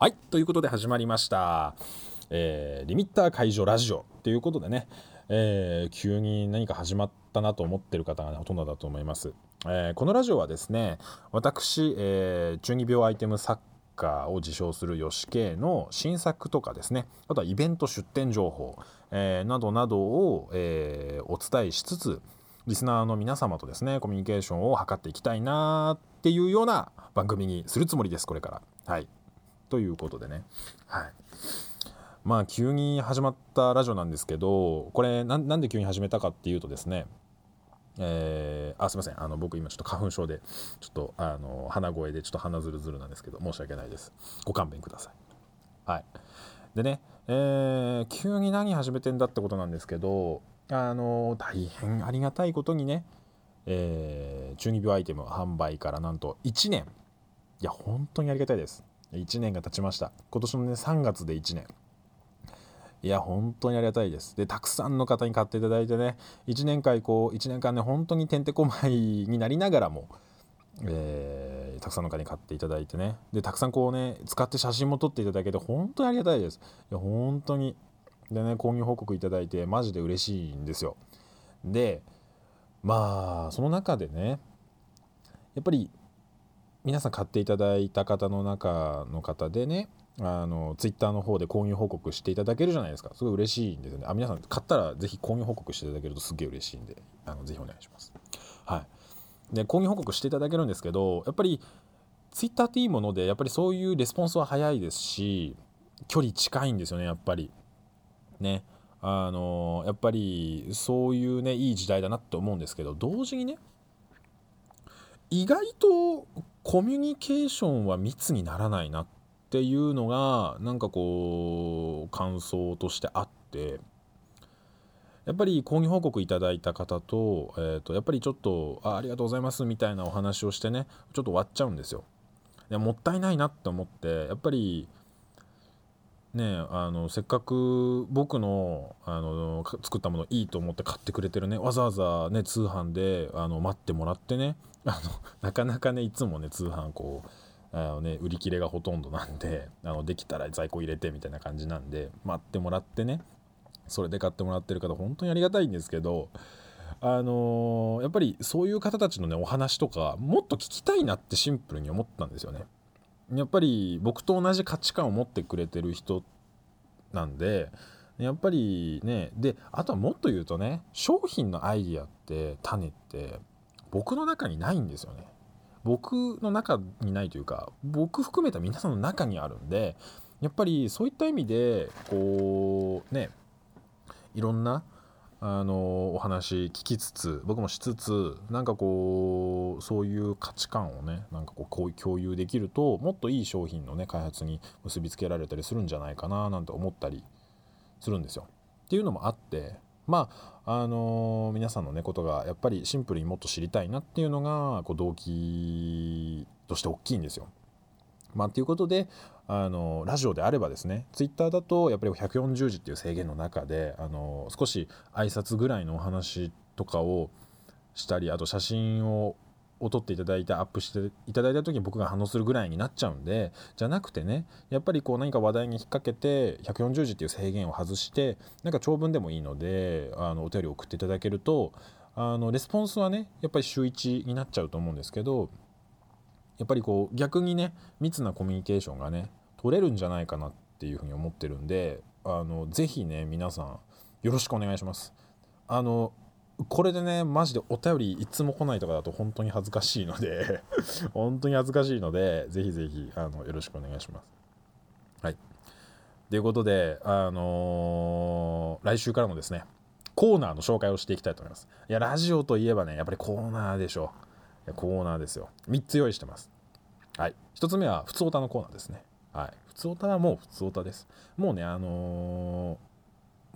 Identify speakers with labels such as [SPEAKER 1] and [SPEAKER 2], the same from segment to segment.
[SPEAKER 1] はいということで始まりました、えーリミッター解除ラジオということでね、えー急に何か始まったなと思ってる方が、ね、ほとんどだと思います、えーこのラジオはですね私、え中二病アイテム作家を自称する吉系の新作とかですね。あとはイベント出店情報、えなどなどを、えお伝えしつつリスナーの皆様とですねコミュニケーションを図っていきたいなっていうような番組にするつもりですこれから。はい。ということでね。はい。まあ急に始まったラジオなんですけどこれなんなんで急に始めたかっていうとですね。えーあすいません。あの僕今ちょっと花粉症でちょっとあの鼻声でちょっと鼻ずるずるなんですけど申し訳ないです。ご勘弁ください。はい。でね、えー急に何始めてんだってことなんですけどあの大変ありがたいことにね、えー中二病アイテム販売からなんと1年。いや本当にありがたいです。1年が経ちました。今年のね3月で1年。いや本当にありがたいです。でたくさんの方に買っていただいてね1年間こう1年間ね本当にてんてこまいになりながらも、えーたくさんの方に買っていただいてね。でたくさんこうね使って写真も撮っていただけて本当にありがたいです。いや本当に。でね購入報告いただいてマジで嬉しいんですよ。でまあその中でねやっぱり皆さん買っていただいた方の中の方でねあのツイッターの方で購入報告していただけるじゃないですか。すごい嬉しいんですよね。あ皆さん買ったらぜひ購入報告していただけるとすげえ嬉しいんであのぜひお願いします。はい。で購入報告していただけるんですけどやっぱりツイッターっていいものでやっぱりそういうレスポンスは早いですし距離近いんですよねやっぱり。ね。あのやっぱりそういうねいい時代だなって思うんですけど同時にね意外とコミュニケーションは密にならないなっていうのがなんかこう感想としてあってやっぱり購入報告いただいた方と,、えー、とやっぱりちょっとあありがとうございますみたいなお話をしてねちょっと終わっちゃうんですよ。でもったいないなって思ってやっぱりねあのせっかく僕のあの作ったものいいと思って買ってくれてるねわざわざね通販であの待ってもらってねあのなかなかねいつもね通販こうあのね売り切れがほとんどなんであのできたら在庫入れてみたいな感じなんで待ってもらってねそれで買ってもらってる方本当にありがたいんですけどあのーやっぱりそういう方たちのねお話とかもっと聞きたいなってシンプルに思ったんですよね。やっぱり僕と同じ価値観を持ってくれてる人なんでやっぱりねであとはもっと言うとね商品のアイディアって種って僕の中にないんですよね。僕の中にないというか僕含めた皆さんの中にあるんでやっぱりそういった意味でこうねいろんなあのお話聞きつつ僕もしつつなんかこうそういう価値観をねなんかこう共有できるともっといい商品のね開発に結びつけられたりするんじゃないかななんて思ったりするんですよ。っていうのもあってまああの皆さんのねことがやっぱりシンプルにもっと知りたいなっていうのがこう動機として大きいんですよ。まあ、ということであのラジオであればですねツイッターだとやっぱり140字っていう制限の中であの少し挨拶ぐらいのお話とかをしたりあと写真をを撮っていただいてアップしていただいた時に僕が反応するぐらいになっちゃうんでじゃなくてねやっぱりこう何か話題に引っ掛けて140字っていう制限を外してなんか長文でもいいのであのお便り送っていただけるとあのレスポンスはねやっぱり週1になっちゃうと思うんですけどやっぱりこう逆にね密なコミュニケーションがね取れるんじゃないかなっていうふうに思ってるんであのぜひね皆さんよろしくお願いします。あのこれでねマジでお便りいつも来ないとかだと本当に恥ずかしいので 本当に恥ずかしいのでぜひぜひあのよろしくお願いします。はい。ということであのー来週からもですねコーナーの紹介をしていきたいと思います。いやラジオといえばねやっぱりコーナーでしょ。いやコーナーですよ。3つ用意してます。はい。1つ目は普通オタのコーナーですね。はい。普通オタはもう普通オタです。もうねあのー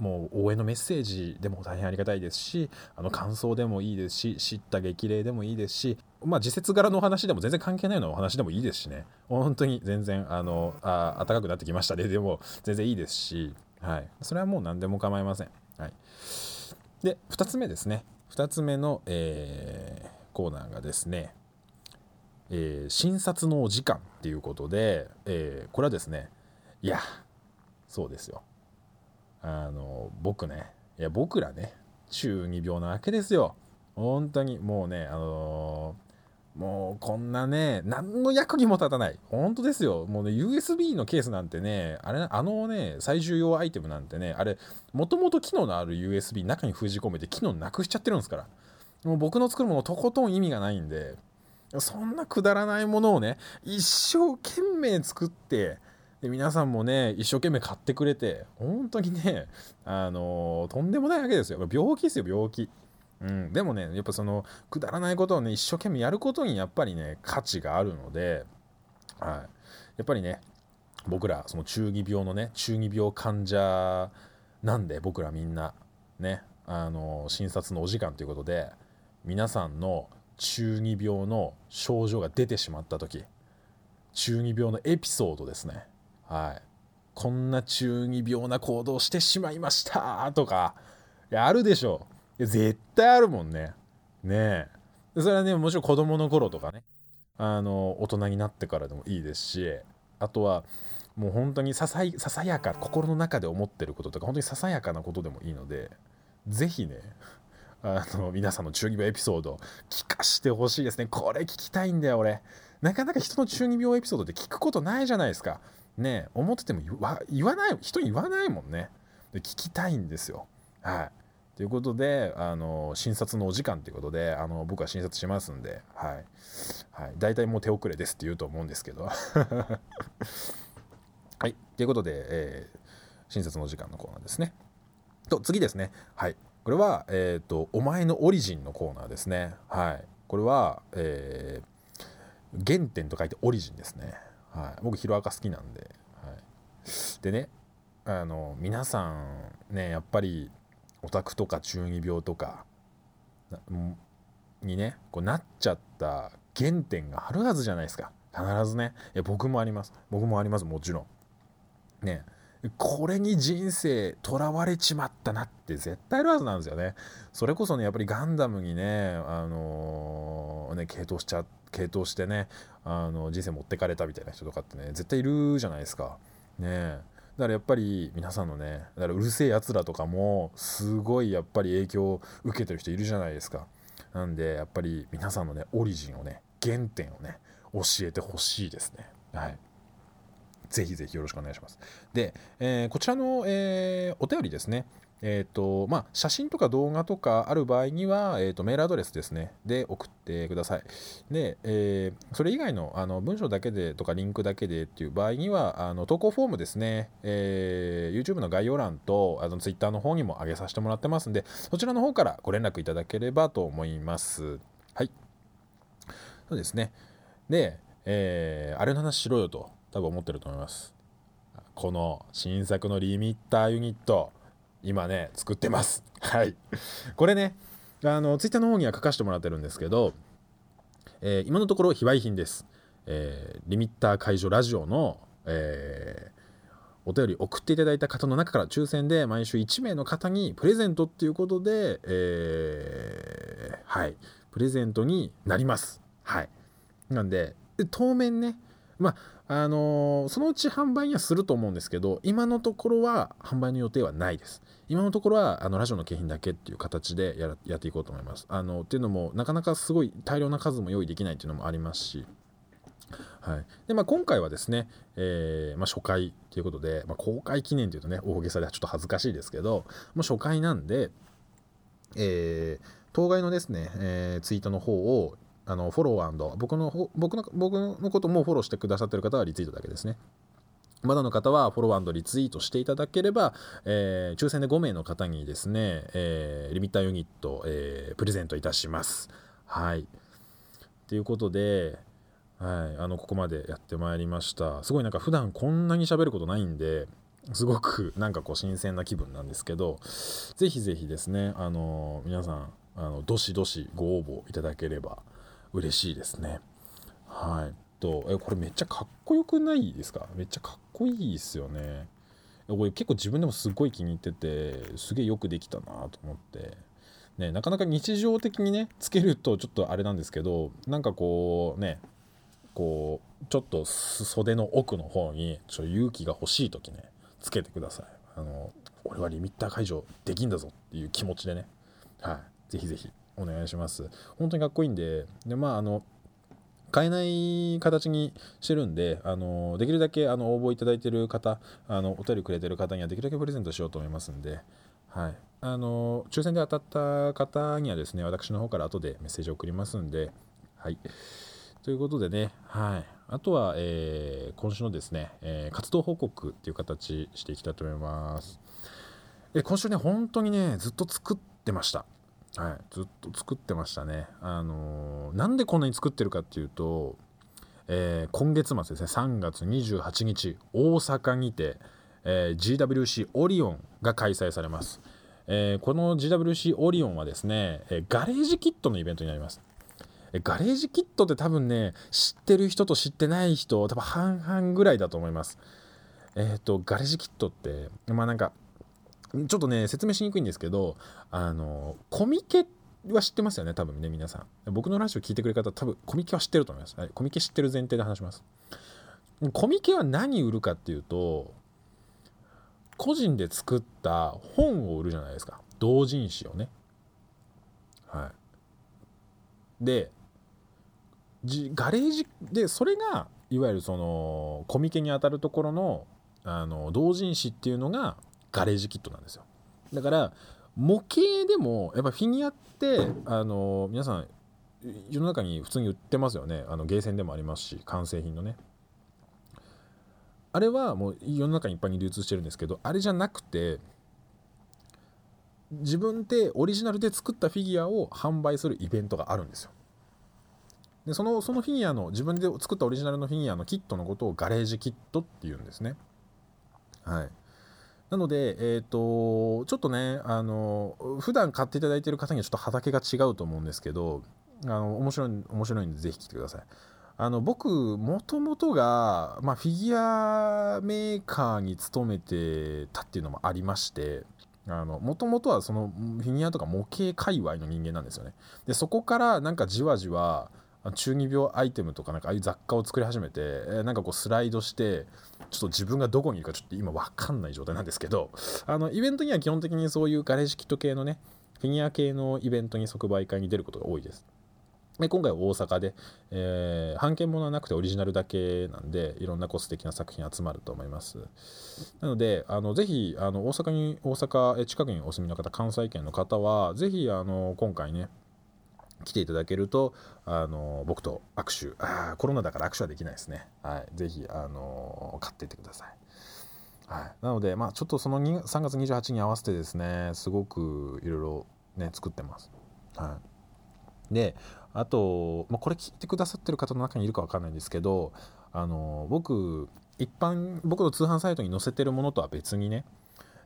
[SPEAKER 1] もう応援のメッセージでも大変ありがたいですしあの感想でもいいですし知った激励でもいいですしまあ時節柄のお話でも全然関係ないようなお話でもいいですしね。本当に全然あのあ暖かくなってきましたねでも全然いいですしはい。それはもう何でも構いません。はい。で2つ目ですね。2つ目の、えーコーナーがですね、えー、診察のお時間っていうことで、えー、これはですねいやそうですよ。あの僕ねいや僕らね中二病なわけですよ。本当にもうねあのー、もうこんなね何の役にも立たない。本当ですよ。もうね USB のケースなんてねあれあのね最重要アイテムなんてねあれもともと機能のある USB 中に封じ込めて機能なくしちゃってるんですから。もう僕の作るものとことん意味がないんでそんなくだらないものをね一生懸命作ってで皆さんもね一生懸命買ってくれて本当にねあの、とんでもないわけですよ。病気ですよ病気。うん、でもねやっぱそのくだらないことをね一生懸命やることにやっぱりね価値があるので、はい、やっぱりね僕らその中二病のね中二病患者なんで僕らみんなねあの診察のお時間ということで皆さんの中二病の症状が出てしまった時中二病のエピソードですね。はい。こんな中二病な行動してしまいました。とか。いやあるでしょいや絶対あるもんね。ねえ。それはねもちろん子供の頃とかね。あの大人になってからでもいいですし。あとはもう本当にささささやか心の中で思ってることとか本当にささやかなことでもいいので是非ねあの皆さんの中二病エピソード聞かしてほしいですね。これ聞きたいんだよ俺。なかなか人の中二病エピソードって聞くことないじゃないですか。ね思ってても言わない人に言わないもんね。で聞きたいんですよ。はい。ということであの診察のお時間ということであの僕は診察しますんで、はい。はい、大体もう手遅れですって言うと思うんですけど。はい。ということで、えー、診察のお時間のコーナーですね。と次ですね。はい。これは、えっ、ー、と、お前のオリジンのコーナーですね。はい。これは、えー、原点と書いてオリジンですね。はい。僕、ヒロアカ好きなんで。はい。でね、あの、皆さんね、やっぱり、オタクとか中二病とか、にね、こうなっちゃった原点があるはずじゃないですか。必ずね。いや、僕もあります。僕もあります、もちろん。ね。これに人生とらわれちまったなって絶対あるはずなんですよね。それこそねやっぱりガンダムにねあのー、ね傾倒しちゃ傾倒してねあの人生持ってかれたみたいな人とかってね絶対いるじゃないですか。ねだからやっぱり皆さんのねだからうるせえやつらとかもすごいやっぱり影響を受けてる人いるじゃないですか。なんでやっぱり皆さんのねオリジンをね原点をね教えてほしいですね。はいぜひぜひよろしくお願いします。で、えー、こちらの、えー、お便りですね。えーとまあ、写真とか動画とかある場合には、えーと、メールアドレスですね、で送ってください。で、えー、それ以外のあの文章だけでとかリンクだけでっていう場合には、あの投稿フォームですね、えー、YouTube の概要欄とあの Twitter の方にも上げさせてもらってますんで、そちらの方からご連絡いただければと思います。はい。そうですね。で、えー、あれの話しろよと。多分思ってると思いますこの新作のリミッターユニット今ね作ってます。はい。これねあのツイッターの方には書かせてもらってるんですけど、えー、今のところ非売品です、えー、リミッター解除ラジオの、えー、お便り送っていただいた方の中から抽選で毎週1名の方にプレゼントっていうことで、えー、はい。プレゼントになります。はい。なんで当面ねまああのー、そのうち販売にはすると思うんですけど今のところは販売の予定はないです。今のところはあのラジオの景品だけっていう形でややっていこうと思います。あのっていうのもなかなかすごい大量な数も用意できないっていうのもありますし。はい。でまあ、今回はですね、えー、まあ、初回ということで、まあ、公開記念というとね大げさでちょっと恥ずかしいですけどもう初回なんで、えー、当該のですね、えー、ツイートの方をあのフォロー僕の僕の僕のこともフォローしてくださってる方はリツイートだけですね。まだの方はフォローリツイートしていただければ、えー、抽選で5名の方にですね、えー、リミッターユニット、えー、プレゼントいたします。はい。ということで、はい、あのここまでやってまいりました。すごいなんか普段こんなに喋ることないんで、すごくなんかこう新鮮な気分なんですけど、ぜひぜひですね、あの皆さん、あのどしどしご応募いただければ嬉しいですね。はい。と、え、これめっちゃかっこよくないですか？めっちゃかっこいいですよね。これ結構自分でもすごい気に入ってて、すげえよくできたなと思って。ね、なかなか日常的にね、つけるとちょっとあれなんですけど、なんかこうね、こうちょっと袖の奥の方にちょ勇気が欲しい時ねつけてくださいあの俺はリミッター解除できんだぞっていう気持ちでねはいぜひぜひお願いします本当にかっこいいんででまああの買えない形にしてるんで、あのできるだけあの応募いただいてる方あのお便りくれてる方にはできるだけプレゼントしようと思いますんで、はい、あの抽選で当たった方にはですね私の方から後でメッセージを送りますんで、はい、ということでね、はい、あとは、えー、今週のですね、えー、活動報告っていう形していきたいと思います。え今週ね本当にねずっと作ってました。はい、ずっと作ってましたね。あのー、なんでこんなに作ってるかっていうと、えー、今月末ですね、3月28日、大阪にて、えー、GWC オリオンが開催されます。えー、この GWC オリオンはですね、えガレージキットのイベントになります。ガレージキットって多分ね、知ってる人と知ってない人、多分半々ぐらいだと思います。えっ、と、ガレージキットって、まあなんか、ちょっとね説明しにくいんですけどあのコミケは知ってますよね多分ね皆さん。僕のラジオ聞いてくれる方多分コミケは知ってると思います、はい、コミケ知ってる前提で話します。コミケは何売るかっていうと個人で作った本を売るじゃないですか。同人誌をね。はい。でガレージでそれがいわゆるそのコミケにあたるところのあの同人誌っていうのがガレージキットなんですよ。だから模型でもやっぱフィギュアってあの皆さん世の中に普通に売ってますよね。あのゲーセンでもありますし完成品のね。あれはもう世の中に一般に流通してるんですけどあれじゃなくて自分でオリジナルで作ったフィギュアを販売するイベントがあるんですよ。でそのそのフィギュアの自分で作ったオリジナルのフィギュアのキットのことをガレージキットっていうんですね。はい。なので、えーと、ちょっとねあの普段買っていただいている方にはちょっと畑が違うと思うんですけどあの面白い面白いんでぜひ来てください。あの僕もともとが、まあ、フィギュアメーカーに勤めてたっていうのもありましてもともとはそのフィギュアとか模型界隈の人間なんですよね。でそこからなんかじわじわ中二病アイテムとかなんかああいう雑貨を作り始めて、えー、なんかこうスライドしてちょっと自分がどこにいるかちょっと今分かんない状態なんですけどあのイベントには基本的にそういうガレージキット系のねフィギュア系のイベントに即売会に出ることが多いです。で今回は大阪で、えー、版権物はなくてオリジナルだけなんでいろんなこう素敵な作品集まると思いますなのであのぜひあの大阪に大阪近くにお住みの方関西圏の方はぜひあの今回ね来ていただけるとあの僕と握手。あコロナだから握手はできないですね、はい、ぜひあの買っていってください、はい、なので、まあ、ちょっとその3月28日に合わせてですねすごくいろいろね作ってます、はい、であと、まあ、これ聞いてくださってる方の中にいるか分かんないんですけどあの僕一般僕の通販サイトに載せてるものとは別にね、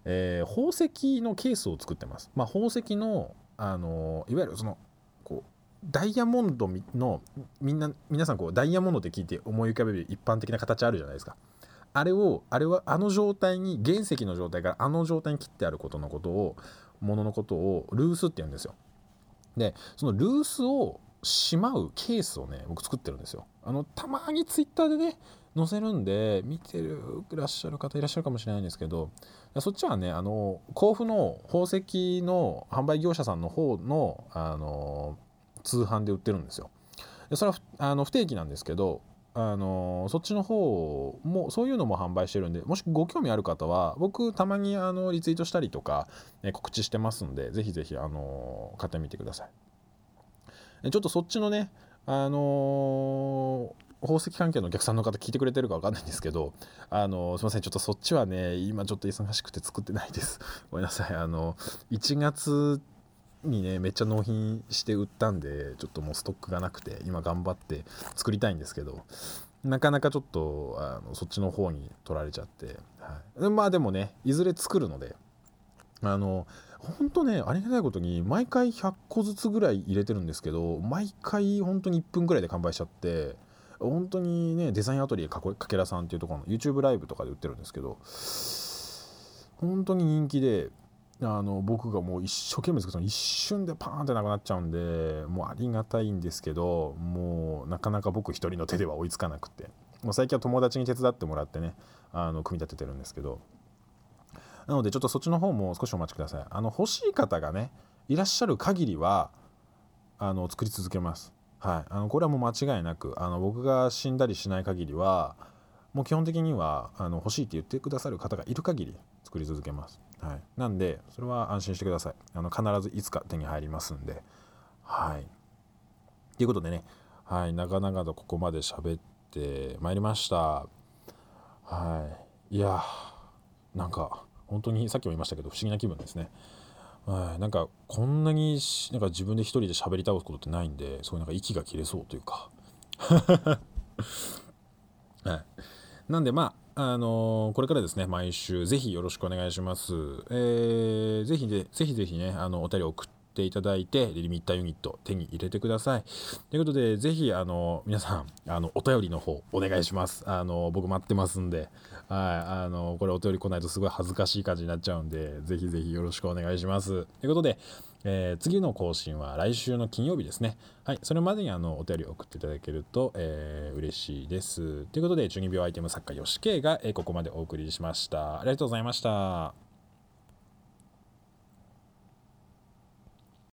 [SPEAKER 1] えー、宝石のケースを作ってます、まあ、宝石のあのいわゆるそのこうダイヤモンドのみんな皆さんこうダイヤモンドって聞いて思い浮かべる一般的な形あるじゃないですか。あれをあれはあの状態に原石の状態からあの状態に切ってあることのことをもののことをルースって言うんですよ。でそのルースをしまうケースをね僕作ってるんですよ。あのたまにツイッターでね載せるんで見てるらっしゃる方いらっしゃるかもしれないんですけどそっちはねあの甲府の宝石の販売業者さんの方のあの通販で売ってるんですよ。それはあの不定期なんですけどあのそっちの方もそういうのも販売してるんでもしご興味ある方は僕たまにあのリツイートしたりとか、ね、告知してますんでぜひぜひあの買ってみてください。ちょっとそっちのねあの宝石関係のお客さんの方聞いてくれてるか分かんないんですけど、あのすいません、ちょっとそっちはね、今ちょっと忙しくて作ってないです。ごめんなさい。あの、1月にね、めっちゃ納品して売ったんで、ちょっともうストックがなくて、今頑張って作りたいんですけど、なかなかちょっとあのそっちの方に取られちゃって、はい、まあでもね、いずれ作るので、あの、本当ね、ありがたいことに、毎回100個ずつぐらい入れてるんですけど、毎回本当に1分ぐらいで完売しちゃって、本当にねデザインアトリエかけらさんっていうところの YouTube ライブとかで売ってるんですけど本当に人気であの僕がもう一生懸命作ったの一瞬でパーンってなくなっちゃうんでもうありがたいんですけどもうなかなか僕一人の手では追いつかなくて。もう最近は友達に手伝ってもらってねあの組み立ててるんですけど。なのでちょっとそっちの方も少しお待ちください。あの欲しい方がねいらっしゃる限りはあの作り続けます。はい。あのこれはもう間違いなくあの僕が死んだりしない限りはもう基本的にはあの欲しいって言ってくださる方がいる限り作り続けます。はい、なんでそれは安心してください。あの必ずいつか手に入りますんで。はい。ということでね、はい、長々とここまで喋ってまいりました。はい。いやなんか本当にさっきも言いましたけど不思議な気分ですね。はい。なんかこんなになんか自分で一人で喋り倒すことってないんでそういうなんか息が切れそうというか。はい。なんでまああのー、これからですね、毎週ぜひよろしくお願いします。えー、ぜひで、ぜひぜひね、あの、お便り送ってていただいて、リミッターユニット手に入れてください。ということで、ぜひ、あの、皆さん、あの、お便りの方、お願いします。あの、僕待ってますんで、はい、あの、これお便り来ないとすごい恥ずかしい感じになっちゃうんで、ぜひぜひよろしくお願いします。ということで、えー、次の更新は来週の金曜日ですね。はい、それまでにあのお便り送っていただけると、えー、嬉しいです。ということで、中二病アイテム作家、吉慶が、えー、ここまでお送りしました。ありがとうございました。